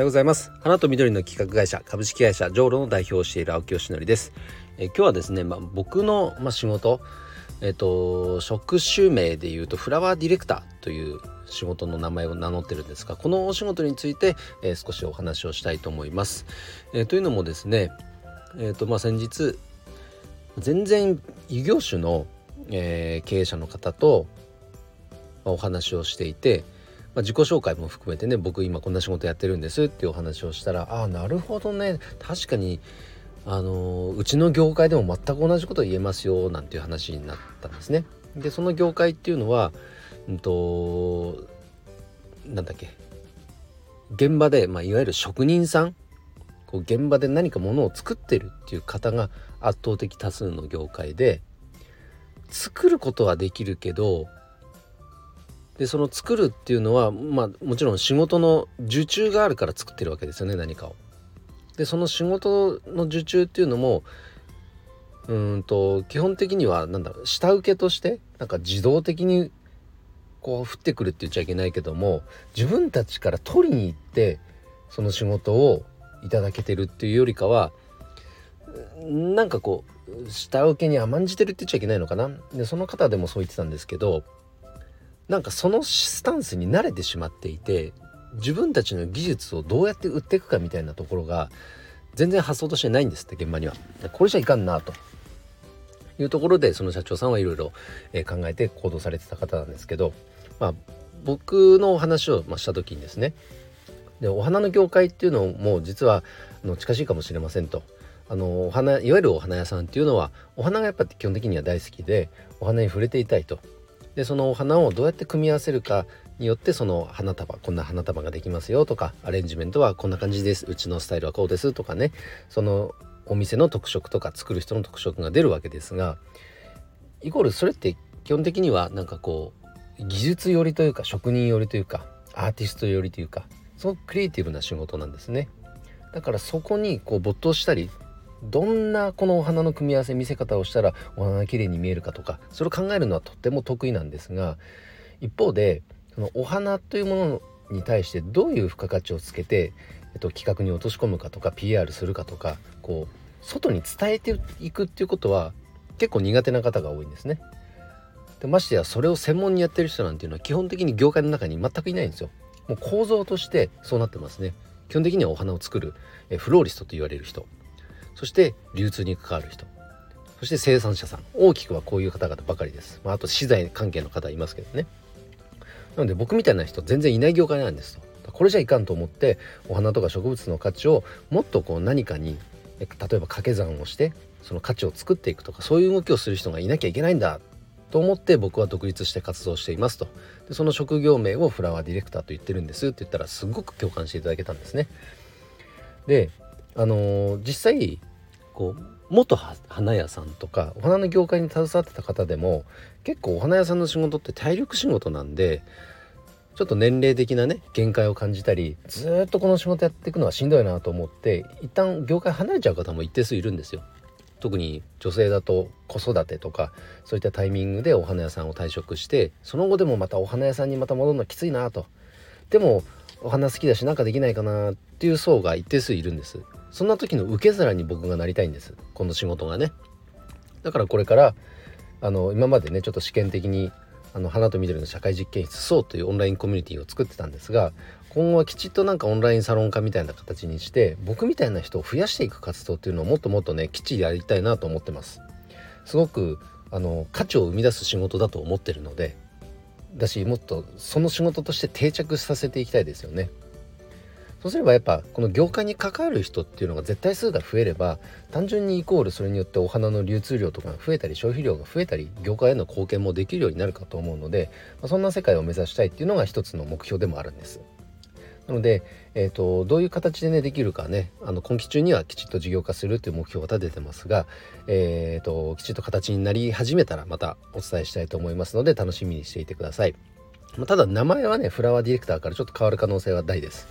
ようございます。花と緑の企画会社株式会社ジョーロの代表をしている青木よしのりです、え今日はですね、まあ、僕の、まあ、仕事えっ、と職種名でいうとフラワーディレクターという仕事の名前を名乗ってるんですがこのお仕事について、えー、少しお話をしたいと思います、えー、というのもですねえっ、とまあ先日全然異業種の、え経営者の方と、ま、お話をしていてまあ、自己紹介も含めてね僕今こんな仕事やってるんですっていうお話をしたらああなるほどね確かにあのうちの業界でも全く同じこと言えますよなんていう話になったんですね。でその業界っていうのは、うんと、なんだっけ現場で、まあ、いわゆる職人さんこう現場で何かものを作ってるっていう方が圧倒的多数の業界で作ることはできるけどでその作るっていうのはまあもちろん仕事の受注があるから作ってるわけですよね何かを。でその仕事の受注っていうのもうんと基本的には何だろう下請けとしてなんか自動的にこう降ってくるって言っちゃいけないけども自分たちから取りに行ってその仕事をいただけてるっていうよりかはなんかこう下請けに甘んじてるって言っちゃいけないのかなでその方でもそう言ってたんですけどなんかそのスタンスに慣れてしまっていて自分たちの技術をどうやって売っていくかみたいなところが全然発想としてないんですって現場には。これじゃいかんなというところでその社長さんはいろいろ考えて行動されてた方なんですけど、まあ、僕のお話をした時にですねでお花の業界っていうのも実はあの近しいかもしれませんと。あのお花いわゆるお花屋さんっていうのはお花がやっぱ基本的には大好きでお花に触れていたいとでそのお花をどうやって組み合わせるかによってその花束こんな花束ができますよとかアレンジメントはこんな感じです。うちのスタイルはこうですとかね。そのお店の特色とか作る人の特色が出るわけですがイコールそれって基本的にはなんかこう技術寄りというか職人寄りというかアーティスト寄りというかすごくクリエイティブな仕事なんですね。だからそこにこう没頭したりどんなこのお花の組み合わせ見せ方をしたらお花が綺麗に見えるかとかそれを考えるのはとっても得意なんですが一方でそのお花というものに対してどういう付加価値をつけて、えっと、企画に落とし込むかとか PR するかとかこう外に伝えていくっていうことは結構苦手な方が多いんですね。でましてやそれを専門にやってる人なんていうのは基本的に業界の中に全くいないんですよ。もう構造としてそうなってますね。基本的にはお花を作るえフローリストと言われる人そして流通に関わる人。そして生産者さん。大きくはこういう方々ばかりです、まあ、あと資材関係の方いますけどね。なので僕みたいな人全然いない業界なんですと。これじゃいかんと思ってお花とか植物の価値をもっとこう何かに例えば掛け算をしてその価値を作っていくとかそういう動きをする人がいなきゃいけないんだと思って僕は独立して活動していますと。でその職業名をフラワーディレクターと言ってるんですって言ったらすごく共感していただけたんですね。であのー、実際こう元花屋さんとかお花の業界に携わってた方でも結構お花屋さんの仕事って体力仕事なんでちょっと年齢的なね限界を感じたりずっとこの仕事やっていくのはしんどいなと思って一旦業界離れちゃう方も一定数いるんですよ。特に女性だと子育てとかそういったタイミングでお花屋さんを退職してその後でもまたお花屋さんにまた戻るのきついなとでもお花好きだしなんかできないかなっていう層が一定数いるんですそんな時の受け皿に僕がなりたいんです。この仕事がね。だからこれからあの今までねちょっと試験的にあの花と緑の社会実験室そうというオンラインコミュニティを作ってたんですが今後はきちっとなんかオンラインサロン化みたいな形にして僕みたいな人を増やしていく活動っていうのをもっともっとねきっちりやりたいなと思ってます。すごくあの価値を生み出す仕事だと思ってるのでだしもっとその仕事として定着させていきたいですよね。そうすればやっぱこの業界に関わる人っていうのが絶対数が増えれば単純にイコールそれによってお花の流通量とかが増えたり消費量が増えたり業界への貢献もできるようになるかと思うので、まあ、そんな世界を目指したいっていうのが一つの目標でもあるんです。なので、えーと、どういう形でねできるかねあの今期中にはきちっと事業化するっていう目標を立ててますが、えーと、きちっと形になり始めたらまたお伝えしたいと思いますので楽しみにしていてください。ま、ただ名前はねフラワーディレクターからちょっと変わる可能性は大です。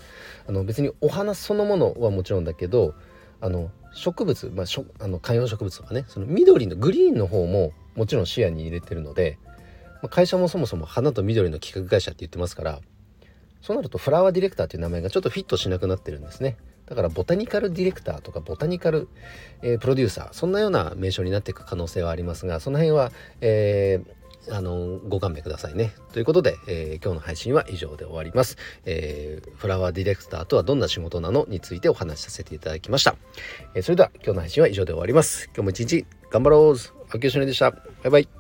あの別にお花そのものはもちろんだけどあの植物、まあ、しょあの観葉植物とかねその緑のグリーンの方ももちろん視野に入れてるので、まあ、会社もそもそも花と緑の企画会社って言ってますからそうなるとフラワーディレクターという名前がちょっとフィットしなくなってるんですねだからボタニカルディレクターとかボタニカル、えー、プロデューサーそんなような名称になっていく可能性はありますがその辺は、えーあのご勘弁くださいね。ということで、えー、今日の配信は以上で終わります、えー、フラワーディレクターとはどんな仕事なのについてお話しさせていただきました。えー、それでは今日の配信は以上で終わります。今日も一日頑張ろう青木よしのりでした。バイバイ。